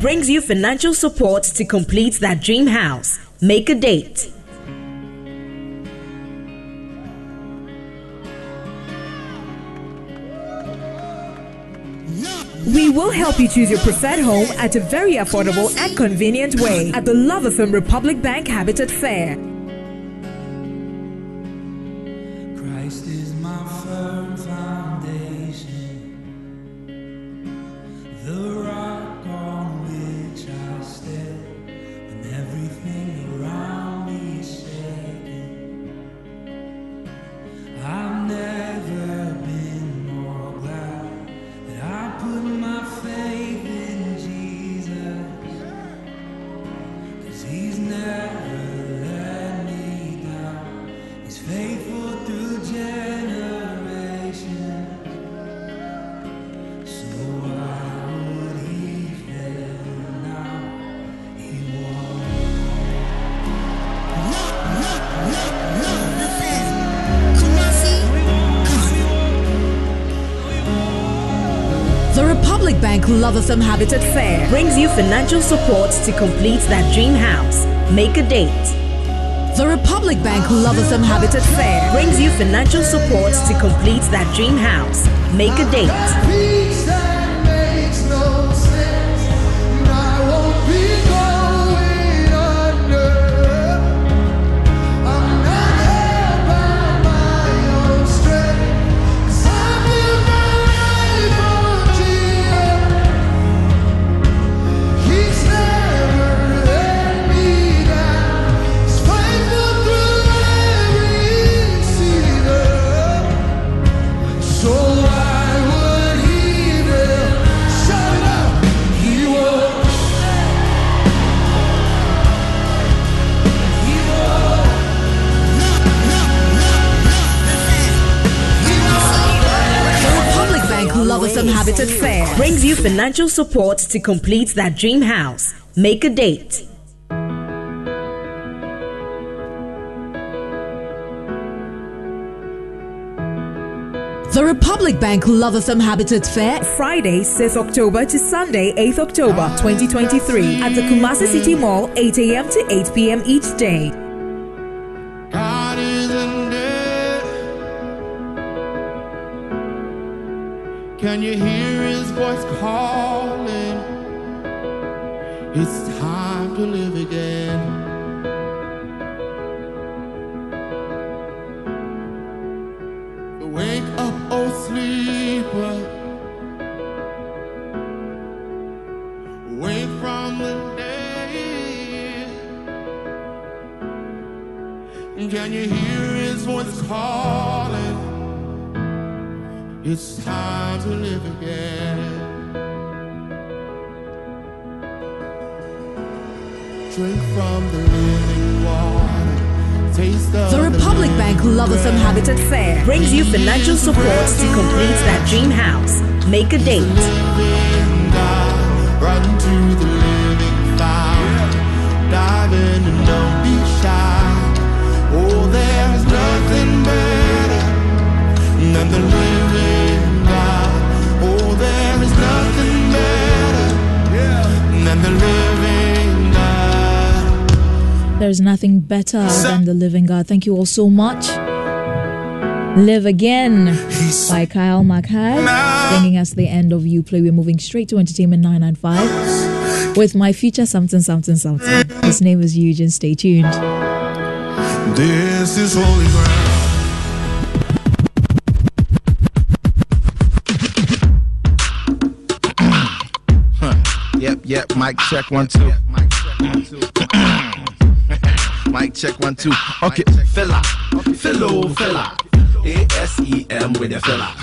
Brings you financial support to complete that dream house. Make a date. We will help you choose your preferred home at a very affordable and convenient way at the Lovatham Republic Bank Habitat Fair. Lovatham Habitat Fair brings you financial support to complete that dream house. Make a date. The Republic Bank Lovatham Habitat Fair brings you financial support to complete that dream house. Make a date. Brings you financial support to complete that dream house. Make a date. The Republic Bank Lovatham Habitat Fair, Friday, 6th October to Sunday, 8th October 2023, at the Kumasi City Mall, 8 a.m. to 8 p.m. each day. Can you hear his voice calling? It's time to live again. Wake up, oh sleeper. Wake from the dead. Can you hear his voice calling? It's time to live again. Drink from the living water. Taste of the Republic the Bank Lovatham Habitat Fair brings you financial support to complete that dream house. Make a date. God. There's nothing better than the living God. Thank you all so much. Live Again by Kyle Mackay, bringing us the end of You Play. We're moving straight to Entertainment 995 with my future something, something, something. His name is Eugene. Stay tuned. This is holy ground. Yep, yep. Mic check one two. Mic check one two. Okay, fella, fellow fella. A S E M with a fella.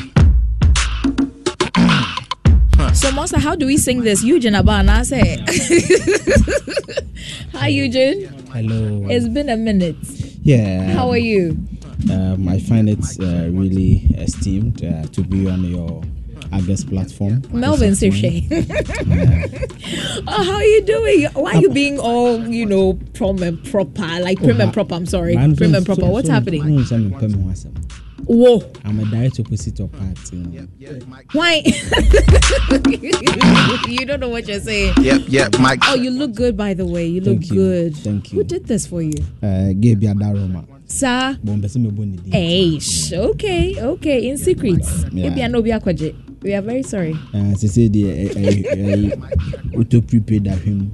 So, Monster, how do we sing this? Eugene Abana say. Hi, Eugene. Hello. It's been a minute. Yeah. How are you? Um, I find it uh, really esteemed uh, to be on your August platform. Melvin Sirche. oh, how are you doing? Why are you being all, you know, prom and proper? Like prim and proper, I'm sorry. Prim and proper. What's happening? Whoa. I'm a direct opposite of Pat. You know. Why? you don't know what you're saying. Yep, yep, Mike. Oh, you look good, by the way. You look Thank you. good. Thank you. Who did this for you? Uh, Gabe Yadaroma. Sir? Bon, bese me boni di. Hey, okay, okay. In secrets. Yeah. Maybe I know Biakwaje. We are very sorry. Uh, de eh auto prepaid ahwem.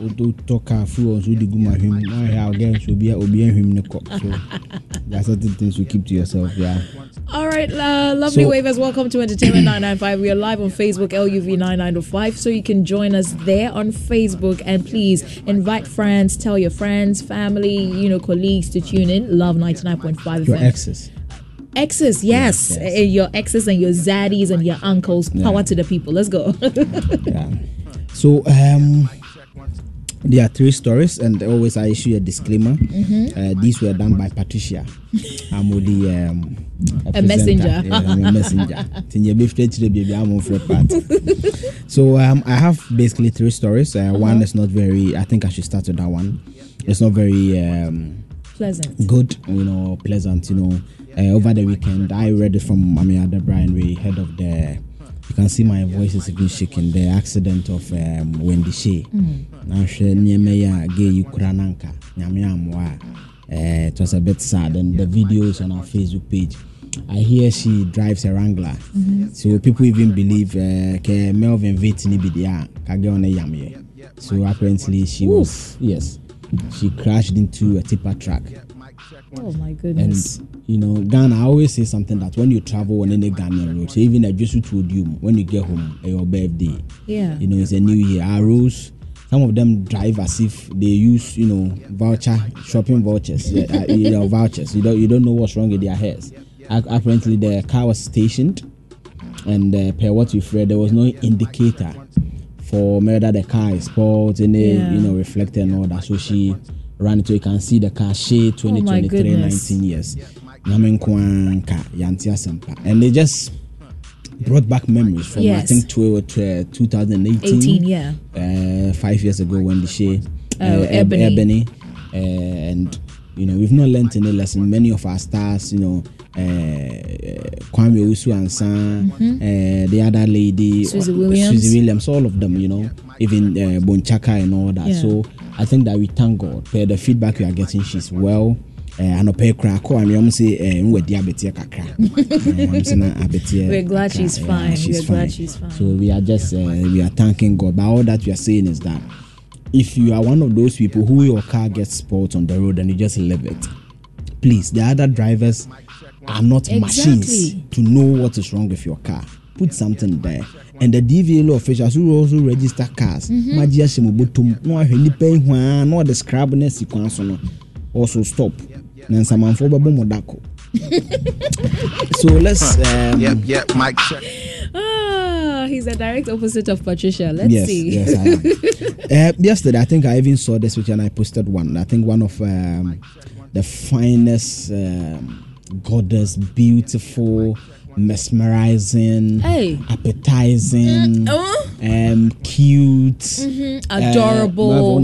Auto toka fu so di guma ahwem. Why how again so be obi ahwem ne ko. So there are certain things you keep to yourself, yeah. All right, uh, lovely So- wavers. Welcome to Entertainment 995. We are live on Facebook, LUV 9905. So you can join us there on Facebook. And please invite friends, tell your friends, family, you know, colleagues to tune in. Love 99.5 Your exes. Exes, yes. Yes, yes. Uh, Your exes and your zaddies and your uncles. Power Yeah. to the people. Let's go. Yeah. So um there are three stories, and always I issue a disclaimer. Mm-hmm. Uh, these were done by Patricia. I'm only um, A presenter. messenger. Yeah, I'm a messenger. Tinye be free to be I'm on part. So um, I have basically three stories. Uh, Uh-huh. One is not very. I think I should start with that one. It's not very um, Pleasant. good, you know, pleasant, you know. Uh, over the weekend, I read it from Mami Adebra and we heard of the. You can see my voice is even shaking. The accident of um, Wendy Shea. Na hwɛ nneɛma yi a gay yi kura nanka nyame amoa a, eh, it was a bit sad and the videos on our Facebook page. I hear she drives a Wrangler. So people even believe uh, ke Melvin Vitt ni bi deɛ a kage ɔne yameɛ. So apparently she was yes, she crashed into a tipper truck. Oh, my goodness. And you know, Ghana, I always say something that when you travel on any Ghanaian road, so even a Jesu told you when you get home at your birthday, Yeah. you know, it's a new year. Our rules, some of them drive as if they use, you know, voucher shopping vouchers, yeah, uh, you know, vouchers. You don't, you don't know what's wrong with their heads. Apparently, the car was stationed, and uh, per what we've read, there was no indicator for whether the car is spoiled, any, Yeah. you know, reflector and all that. So she ran into. You can see the Oh my 2023, goodness. 19 years. Nyame nko ara nka, yɛante asɛm pa. And they just brought back memories from I think tw- tw- 2018, 18, yeah. uh, five years ago when the Shea, uh, Oh, Ebony. Ebony, uh, and you know we've not learned any lesson. Many of our stars, you know, uh, uh, Kwame Owusu Ansah, uh, the other lady, Mm-hmm. Suzzy uh, Williams. Suzzy Williams, all of them, you know, even uh, Bonchaka and all that. Yeah. So I think that we thank God for the feedback we are getting. She's well. Uh, anɔpɛ kora kɔ ame ɔm sɛ eh, nwadi abɛteɛ kakra Eh, ɔm sɛ na abɛteɛ We're glad she's Yeah, fine. she's We're glad she's fine. so we are just uh, we are thanking God. But all that we are saying is that if you are one of those people who your car gets spoiled on the road and you just leave it, please, the other drivers are not machines to know what is wrong with your car. Put something there. And the DVLA officials who also register cars. Magia Shemubutum, no ahwɛ nipa yi ho a, na ɔde scrab ne si kwan so no, also stop. Na nsamanfoɔ bɛbɔ mo dako. so let's um, Yep, yep, Mike check. Ah, he's a direct opposite of Patricia. Let's yes, see. Yes, I am. uh, yesterday, I think I even saw this picture and I posted one. I think one of um, the finest, um, goddess, beautiful, mesmerizing, Hey. appetizing, oh. um, cute, uh, Adorable,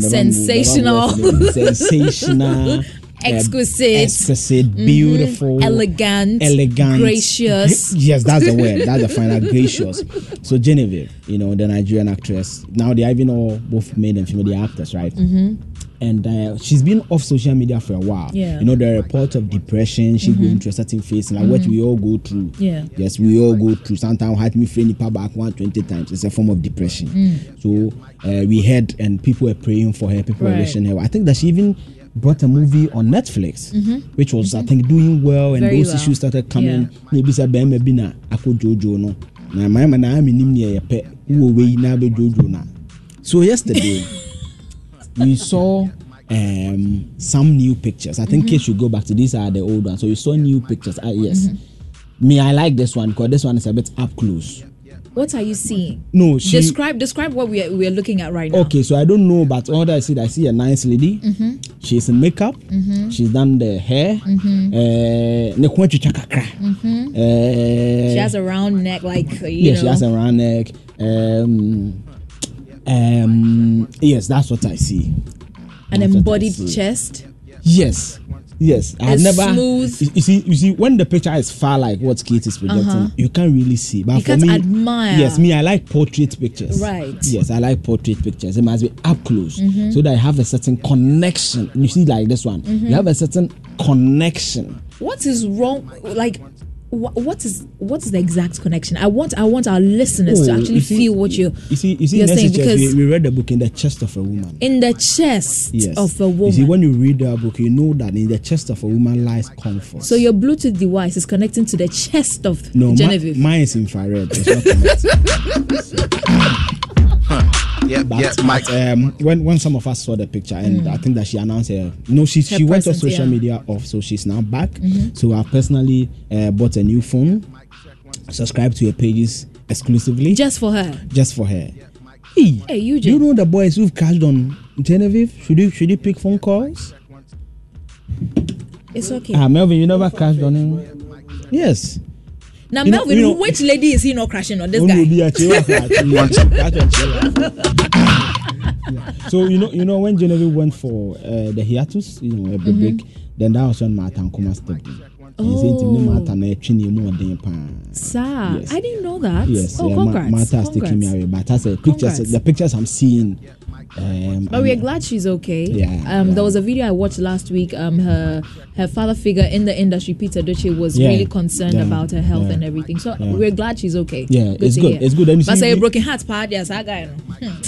sensational. sensational, uh, Exquisite. exquisite, beautiful, elegant, elegant, gracious. Yes, that's the word. That's the final gracious. So Genevieve, you know, the Nigerian actress. Now they are even all both male and female actors, right? Mm-hmm. And uh, she's been off social media for a while. Yeah. You know, the report of depression, she going mm-hmm. through a certain phase, like what mm-hmm. we all go through. Yeah. Yes, we all go through. Sometimes had me friend back one twenty times. It's a form of depression. Mm. So uh, we heard, and people were praying for her. People were Right. wishing her. I think that she even brought a movie on Netflix, mm-hmm. which was I think doing well, and Very those well. issues started coming. Maybe say bɛrima bi na jojo no. Na mmarima na ami nim nea yɛpɛ wɔ wei na abɛ jojo na. So yesterday we saw um, some new pictures. I think kids should go back to these are the old ones. So you saw new pictures. Ah, yes. Me, I like this one because this one is a bit up close. What are you seeing? No, she. describe describe what we are, we are looking at right now. Okay, so I don't know, but all that I see, I see a nice lady. Mm-hmm. She's in makeup. She's done the hair. Ne kɔn atwitwa kakra. Mm-hmm. She has a round neck, like uh, you yeah, know. she has a round neck. Um, um, yes, that's what I see. an That's embodied see. chest. Yes, Yes, I've never. smooth. You, you see, you see, when the picture is far like what Kate is projecting, Uh-huh. you can't really see. But You for me, admire. Yes, me, I like portrait pictures. Right. Yes, I like portrait pictures. It must be up close, Mm-hmm. so that I have a certain connection. You see, like this one, Mm-hmm. you have a certain connection. What is wrong? Like, wh- what is what is the exact connection? I want I want our listeners to Oh, actually see- feel what you You see, you see, you're in saying because we, we read the book in the chest of a woman. in the chest Yes. of a You woman. see, when you read that book, you know that in the chest of a woman lies comfort. so your Bluetooth device is connecting to the chest of no, Genevieve. mi- mine is infrared. It's not connected. Yep, But, yep, Mike. but, um, when when some of us saw the picture, and I think that she announced her, no, she Her she went on presence, social yeah. media off, so she's now back. So I personally uh, bought a new phone, subscribed to her pages exclusively just, just for her. Just for her. Hey, Hey, do you know the boys who've cashed on Genevieve? Should you should you pick phone calls? It's okay. Ah, Melvin, you never cashed on him. Yes. Now, you Melvin, know- which lady is he not crashing on? This guy. be a chiwa for a chiwa. Cash on chiwa. Yeah. So you know, you know when Genevieve went for uh, the hiatus, you know, a Mm-hmm. break, then that was when Martha Ankomah stepped in. And he said to me, Oh. Martha na etwi ne mu ɔden paa." Sir, Yes. I didn't know that. Yes, oh, yeah, Ma- congrats. Martha has taken me away, but as a pictures, Congrats. the pictures I'm seeing. Um, But we're glad she's okay. Yeah, Um, yeah. there was a video I watched last week. Um, her her father figure in the industry, Peter Duce, was Yeah, really concerned yeah, about her health and everything. So we're glad she's okay. Yeah, it's to good, it's good. And you But say a we- broken heart, part yes, I got.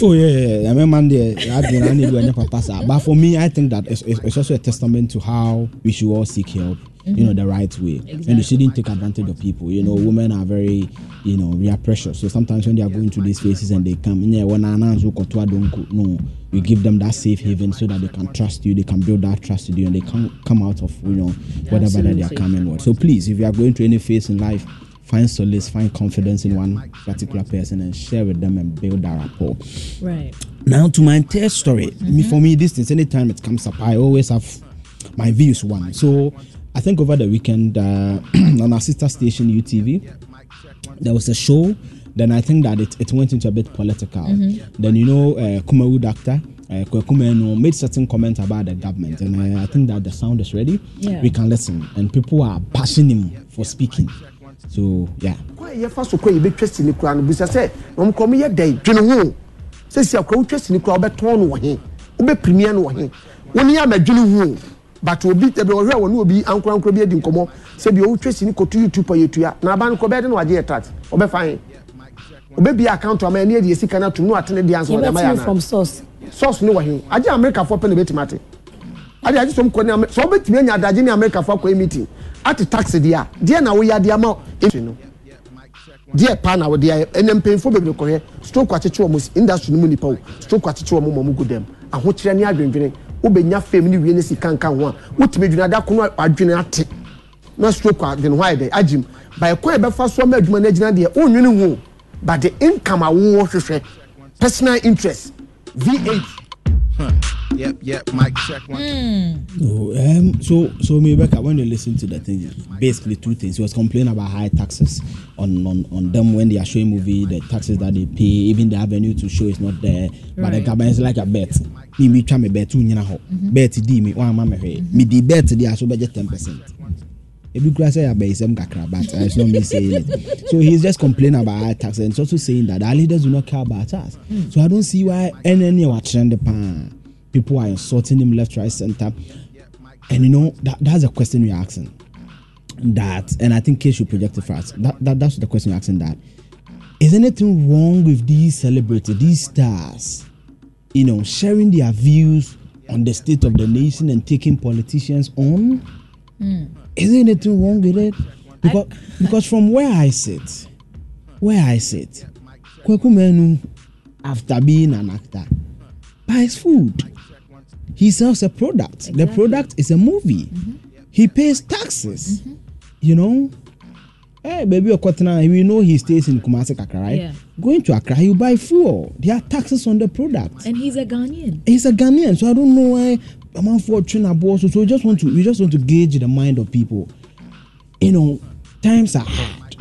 Oh yeah, yeah. I mean, man, I do not need to. But for me, I think that it's, it's, it's also a testament to how we should all seek help. You know, the right way, and you Exactly. shouldn't take advantage of people. You know, women are very, you know, we are precious. So sometimes when they are going through these phases and they come, yeah, when I announce who kotoa don't no, you give them that safe haven so that they can trust you, they can build that trust with you, and they can come out of you know whatever that they are coming with. So please, if you are going through any phase in life. Find solace, find confidence in one particular person, and share with them and build that rapport. Right. Now to my third story. Me, for me, this thing, anytime it comes up, I always have my views one. So I think over the weekend uh, on our sister station UTV, there was a show. Then I think that it, it went into a bit political. Then you know, uh, Kumawood doctor. Uh, Kwaku Manu made certain comments about the government, and uh, I think that the sound is ready. Yeah. We can listen, and people are bashing him for speaking. So yeah, kwan a yɛfa so kɔ yɛbɛtwa sini kora no bisa sɛ ɔm kɔ yɛ dɛn dwene ho sɛsi akora wotwa sini kora wobɛtɔn no wɔ he wobɛpirimia no wɔ he wo ne yɛ amadwene ho but obi ebi ɔhwɛ wɔn obi ankora ankora bi edi nkɔmɔ sɛbi owu twɛ si ni kotu youtube pɔ yetua na aban kɔ bɛɛ de na wagye yɛ tat ɔbɛ fa yin ɔbɛ bi account ama ɛni edi esi kan atum no atene di ansa ɔdama yana source. Ni wɔhin agye america fɔ pɛn ebetumi ate adi agye sɔm kɔ ni ame sɔ ɔbɛtumi enya adagye ni america fɔ akɔ emiti. Ati taxi dia deɛ na woyɛ adi ama efi no. Deɛ paa na wɔde ayɛ ɛnɛ mpanyinfo bebree kɔhɛ stroke akyekyere wɔn industry no mu nipa o stroke akyekyere wɔn mu ma wɔn gu dɛm ahokyerɛ ne adwendwene wobɛnya fam ne wie ne sika nka ho a wotumi adwene ade akono adwene ate. Na stroke ade ne ho ayɛ dɛ agye mu. Baayɛ kwan yɛ bɛfa so ama adwuma no agyina deɛ ɔnwene ho. But the income a wowɔ hwehwɛ personal interest v8 Yep, yep, mic check one. Oh, um, so so Rebecca, when you listen to the thing, basically two things. He was complaining about high taxes on, on, on them when they are showing movie, the taxes that they pay, even the avenue to show is not there. But the government is like a bet. Me me try me bet two nyina ho. Bet di me one mama hwe. Me di bet di aso budget 10%. Ebi kura say abai sem kakra but uh, it's not me saying it. So he's just complaining about high taxes and it's also saying that our leaders do not care about us. So I don't see why any wa trend pan. People are insulting him left, right, center. And you know, that, that's a question you're asking. That, and I think Kay should project it first. That, that, that's the question you're asking that. Is anything wrong with these celebrities, these stars, you know, sharing their views on the state of the nation and taking politicians on? Hmm. Is there anything wrong with it? Because, because from where I sit, where I sit, Kwaku Manu, after being an actor, buys food. He sells a product. The product is a movie. Mm-hmm. He pays taxes. Mm-hmm. You know? Hey, baby, Okotana, we know he stays in Kumasi Accra, right? Yeah. Going to Accra, you buy fuel. There are taxes on the product. And he's a Ghanaian. He's a Ghanaian, so I don't know why a man for trainer boss. So we just want to we just want to gauge the mind of people. You know, times are hard.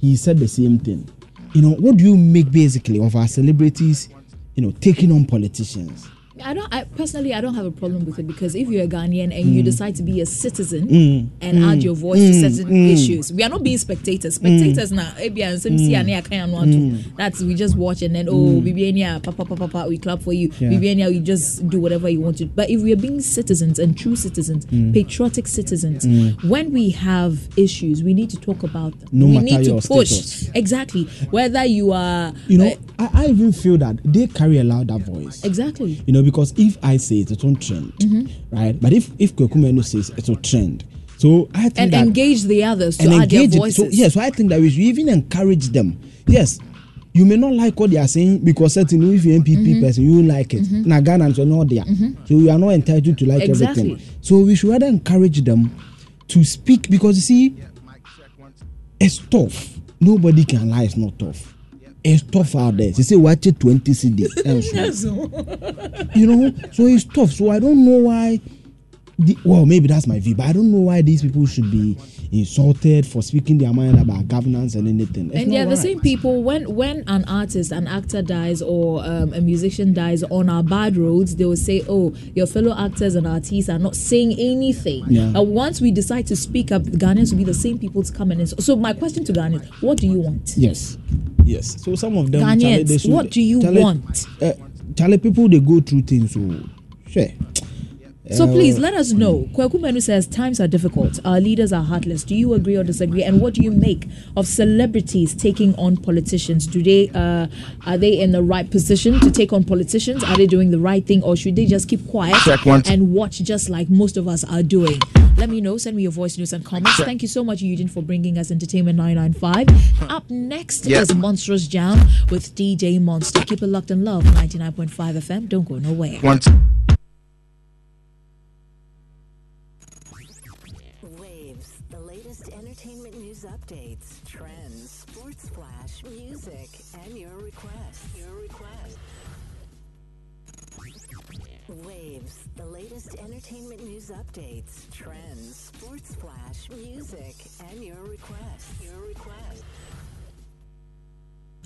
He said the same thing. You know, what do you make basically of our celebrities, you know, taking on politicians? I don't. I personally, I don't have a problem with it because if you're a Ghanaian and mm. you decide to be a citizen mm. and mm. add your voice to mm. certain mm. issues, we are not being spectators. Spectators now, mm. that's we just watch and then oh, Bibiania, papa, papa, papa, we clap for you. Yeah. Bibiania, we just do whatever you want to. But if we are being citizens and true citizens, patriotic citizens, when we have issues, we need to talk about them. No we need to push status. exactly whether you are. You know, uh, I, I even feel that they carry a louder voice. Exactly. You know, because if I say it, it won't trend, mm-hmm. right? But if if Kwaku Manu says it will trend. So I think and that, engage the others to add their voices. It. So, yeah, so I think that we should even encourage them. Yes, you may not like what they are saying because certainly if you're NPP mm-hmm. person, you like it. Mm-hmm. Now are not there, mm-hmm. so you are not entitled to like exactly. everything. So we should rather encourage them to speak because you see, it's tough. Nobody can lie. It's not tough it's tough out there. They say watch it 20 CD. you know, so it's tough. So I don't know why. The, well, maybe that's my view, but I don't know why these people should be insulted for speaking their mind about governance and anything. It's and yeah, right. the same people when when an artist, an actor dies or um, a musician dies on our bad roads, they will say, "Oh, your fellow actors and artists are not saying anything." Yeah. And once we decide to speak up, the Ghanaians will be the same people to come in. So my question to Ghanaians: What do you want? Yes. Yes. So some of them. Ghanaians, what do you Charlie, want? Uh, Charlie, people they go through things. So, sure. So uh, please let us know. Kwaku Manu says times are difficult. Our leaders are heartless. Do you agree or disagree? And what do you make of celebrities taking on politicians? Do they uh, are they in the right position to take on politicians? Are they doing the right thing, or should they just keep quiet and watch just like most of us are doing? Let me know. Send me your voice notes and comments. Check. Thank you so much, Eugene, for bringing us Entertainment 995. Up next yep. is Monstrous Jam with DJ Monster. Keep it locked and love 99.5 FM. Don't go nowhere. One, latest entertainment news updates, trends, sports flash, music, and your request. Your request. Waves, the latest entertainment news updates, trends, sports flash, music, and your requests. Your requests.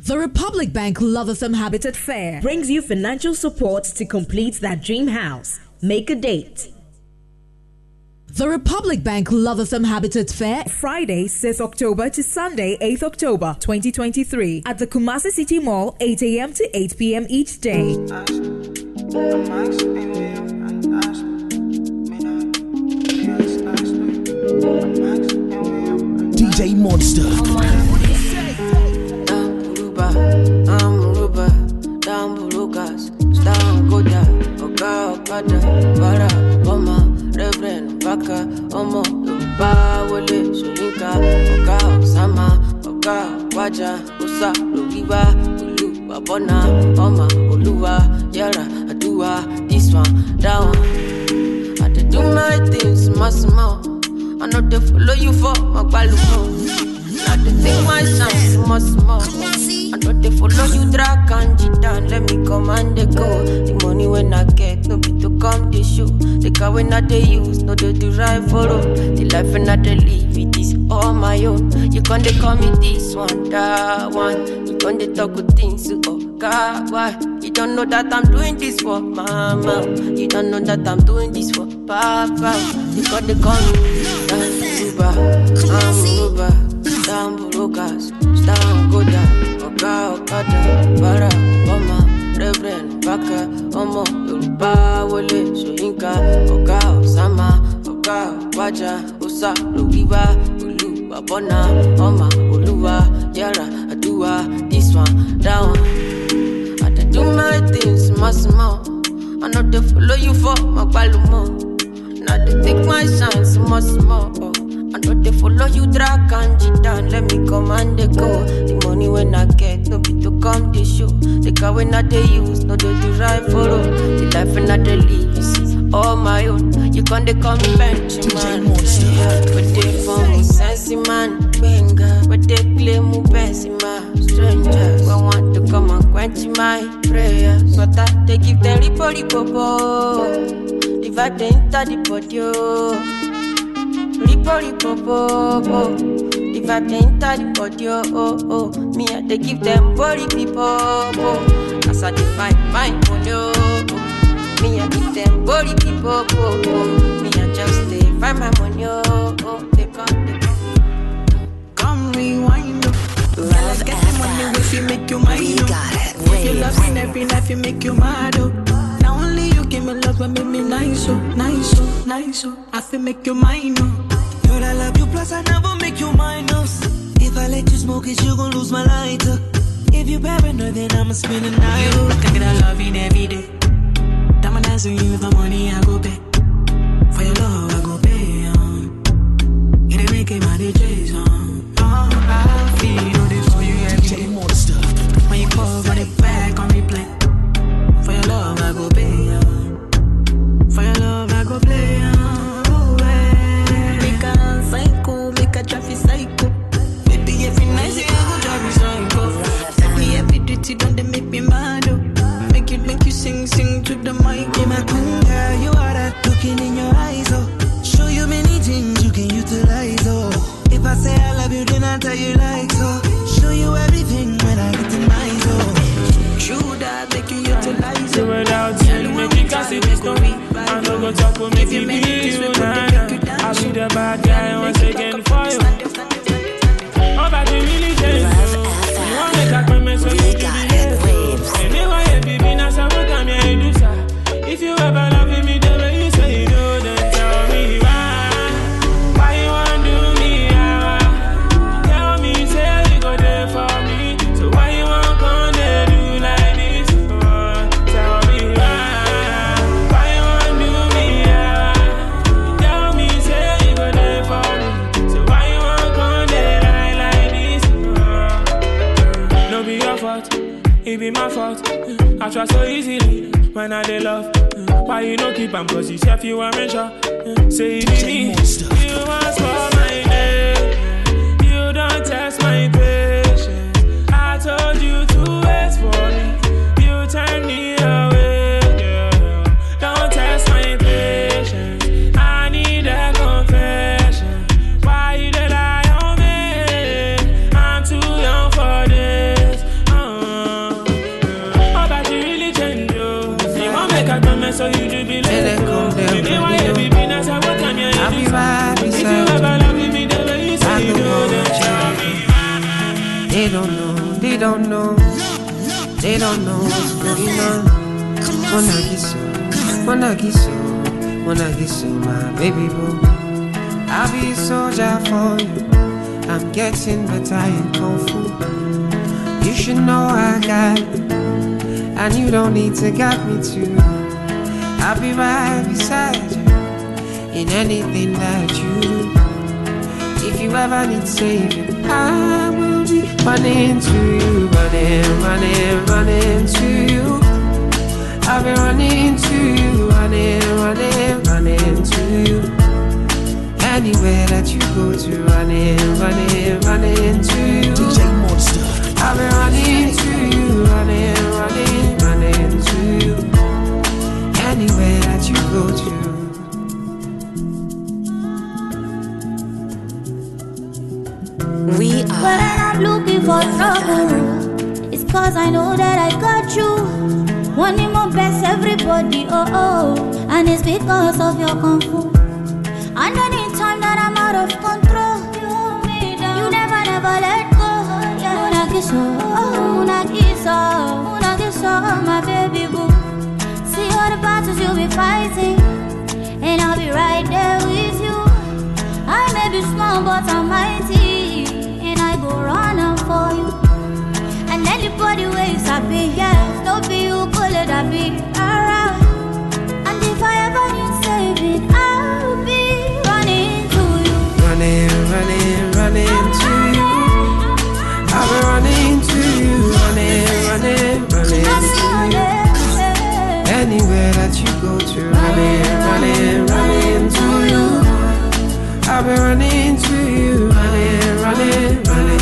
The Republic Bank Lovatham Habitat Fair brings you financial support to complete that dream house. Make a date. The Republic Bank Lovatham Habitat Fair, Friday, 6th October to Sunday, 8th October 2023, at the Kumasi City Mall, 8 a.m. to 8 p.m. each day. DJ Monster. Ọ̀gá ọ̀kadà, bàrà, bọ́mà, Reverend, Baka, ọmọ Yorùbá wọlé Ṣóyínká, ọ̀gá Ọ̀sámà, ọ̀gá Wájà, Ọ̀sà Lòríwá, Olú Bàbọ́nà, ọmọ Olúwa, Yàrá, Àdúrà, this one, that one. I dey do my things, small small. I know they follow you for my balumo. Now they think my shine small small. I know they follow you drag and cheat down. Let me come and they go. The money when I get, no be to come the show. The car when I they use, no they for road. The life when I they live, it is all my own. You can they call me this one, that one. You can they talk good things, oh God, why? You don't know that I'm doing this for mama. You don't know that I'm doing this for papa. You got the call me Uber, I'm Uber, Dambu Lucas, Stan Goda, Oga Okada, Bara, Oma, Reverend Baka, Omo, Yoruba, Wole, Soyinka, Oga Osama, Oga Waja, Osa, Lugiba, Ulu, Babona, Oma, Oluwa, Yara, Adua, this one, that one. I do my things, small, small. I know they follow you for my balumo. Now they take my shine small, small. I know they follow you, drag and cheat down. Let me come and they go. The money when I get, no be to come the show. The car when I they use, no they do right for road. The life when I they live, you see, all my own. You can't they come bench, man. Yeah, but they for me, sensi man, benga. But they claim play me pessima, strangers. I want to come and quench my prayers. But I, they give them ripo ripo vibe they enter the body, oh. Ripo, ripo, po, po. The vibe they enter the body, oh, oh, oh. Me, I they give them body, people, oh. As I define my money, oh. Me, I give them body people, oh, oh. Me, I just stay find my money, oh, oh. They come, they come. Come rewind. oh. Girl, I get the money if you make you mine. oh. If you love me every night, you make you mad. Oh. Now only you give me love, but make me nice, oh, nice, oh, nice, oh. I feel make you mine, oh. Girl, I love you, plus I never make you minus. If I let you smoke it, you gon' lose my lighter. If you paranoid, then I'ma spend the night. You can get a loving every day. Diamond dancing you the money, I go pay. For your love, I go pay. Um. You didn't make it my Try so easily when I dey love. Mm, why you no keep am? Cause mm, you you are sure. Say it me. You want for my name. You don't test my they don't know what's going on. Wanna kiss you, wanna kiss you, wanna kiss you, my baby boo. I'll be a soldier for you. I'm getting better in kung fu. You should know I got you, and you don't need to guide me too. I'll be right beside you in anything that you do. If you ever need saving, I will be running to you, running, running, running to you. I'll be running to you, running, running, running to you. Anywhere that you go to, running, running, running to you. I'll be running to you, running, running, running to you. Anywhere that you go to. When I'm looking for trouble, it's cause I know that I got you. Wanting my best, everybody, oh oh. And it's because of your kung fu. And anytime that I'm out of control, you hold me down. You never, never let go. Yeah. Oh, una kiss, my baby boo. See all the battles you'll be fighting, and I'll be right there with you. I may be small, but I'm mighty, for you. And anybody ways I be, yes, no be you, pull it, I be alright. And if I ever need saving, I'll be running to you. Running, running, running to you. I'll be running to you, running, running, running to you. Anywhere that you go to, running, running, running to you. I'll be running to you, running, my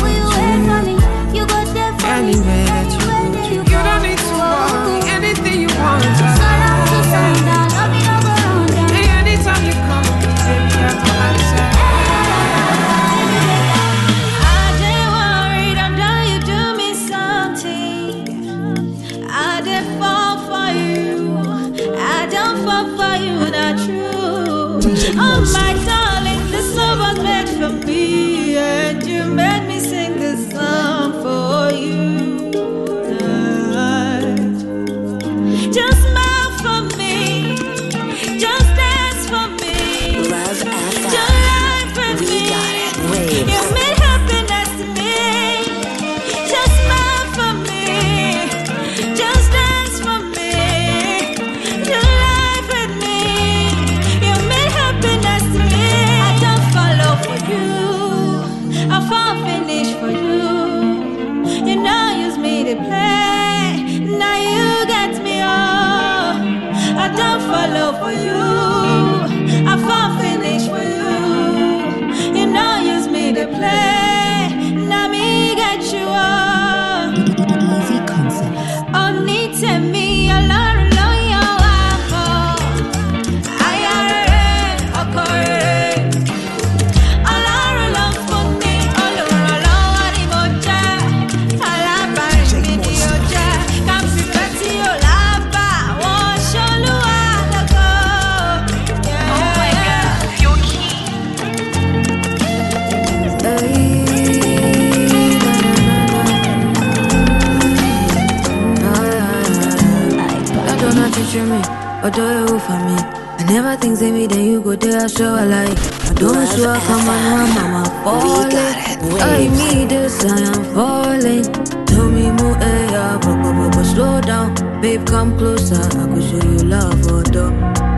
I don't know to treat me, or do you for me? I never think say me, then you go there, show I like. I don't show I come on, mama falling. I me this, I am falling. Tell me more, eh, yeah, but, but, but, slow down, babe, come closer. I could show you love or do,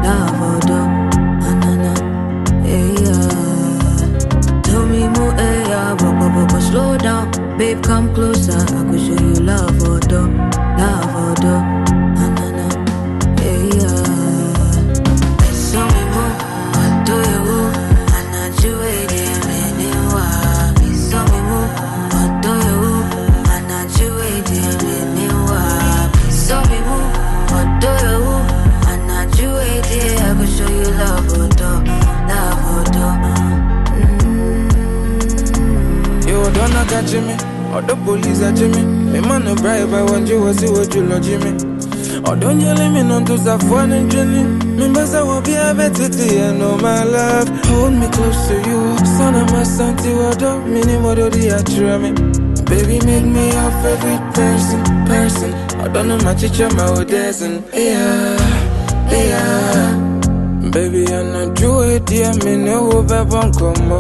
love or do. Na eh, yeah. Tell me more, eh, yeah, but, but, but slow down, babe, come closer. I could show you love or do, love or do. Know catch me, or the police are me. Me man no bribe, I want you, I see what you lodge me. Or don't you let me know to phone and journey. Me I will be a better day, I know my love. Hold me close to you, son of my son, to what up, minimum of the attra me. Baby, make me your favorite person, person. I don't know my teacher, my dancing. Yeah, yeah. Baby, I'm not you, yeah, me no over on combo.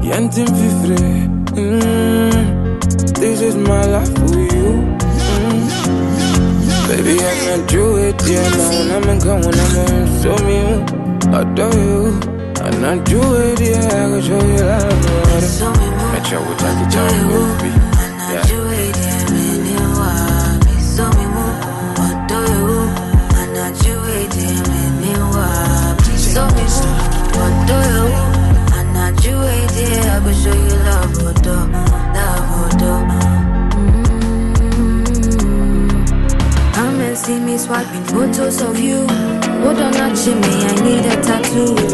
Yantin fifre. Mm, this is my life for you. Mm. Baby, I'm not you, it, yeah, man. I'm in come when I'm in, show me you. I adore you. I'm not you, it, yeah, I can show you love. Make sure we take it time, baby. Photos of you. Hold on, not me. I need a tattoo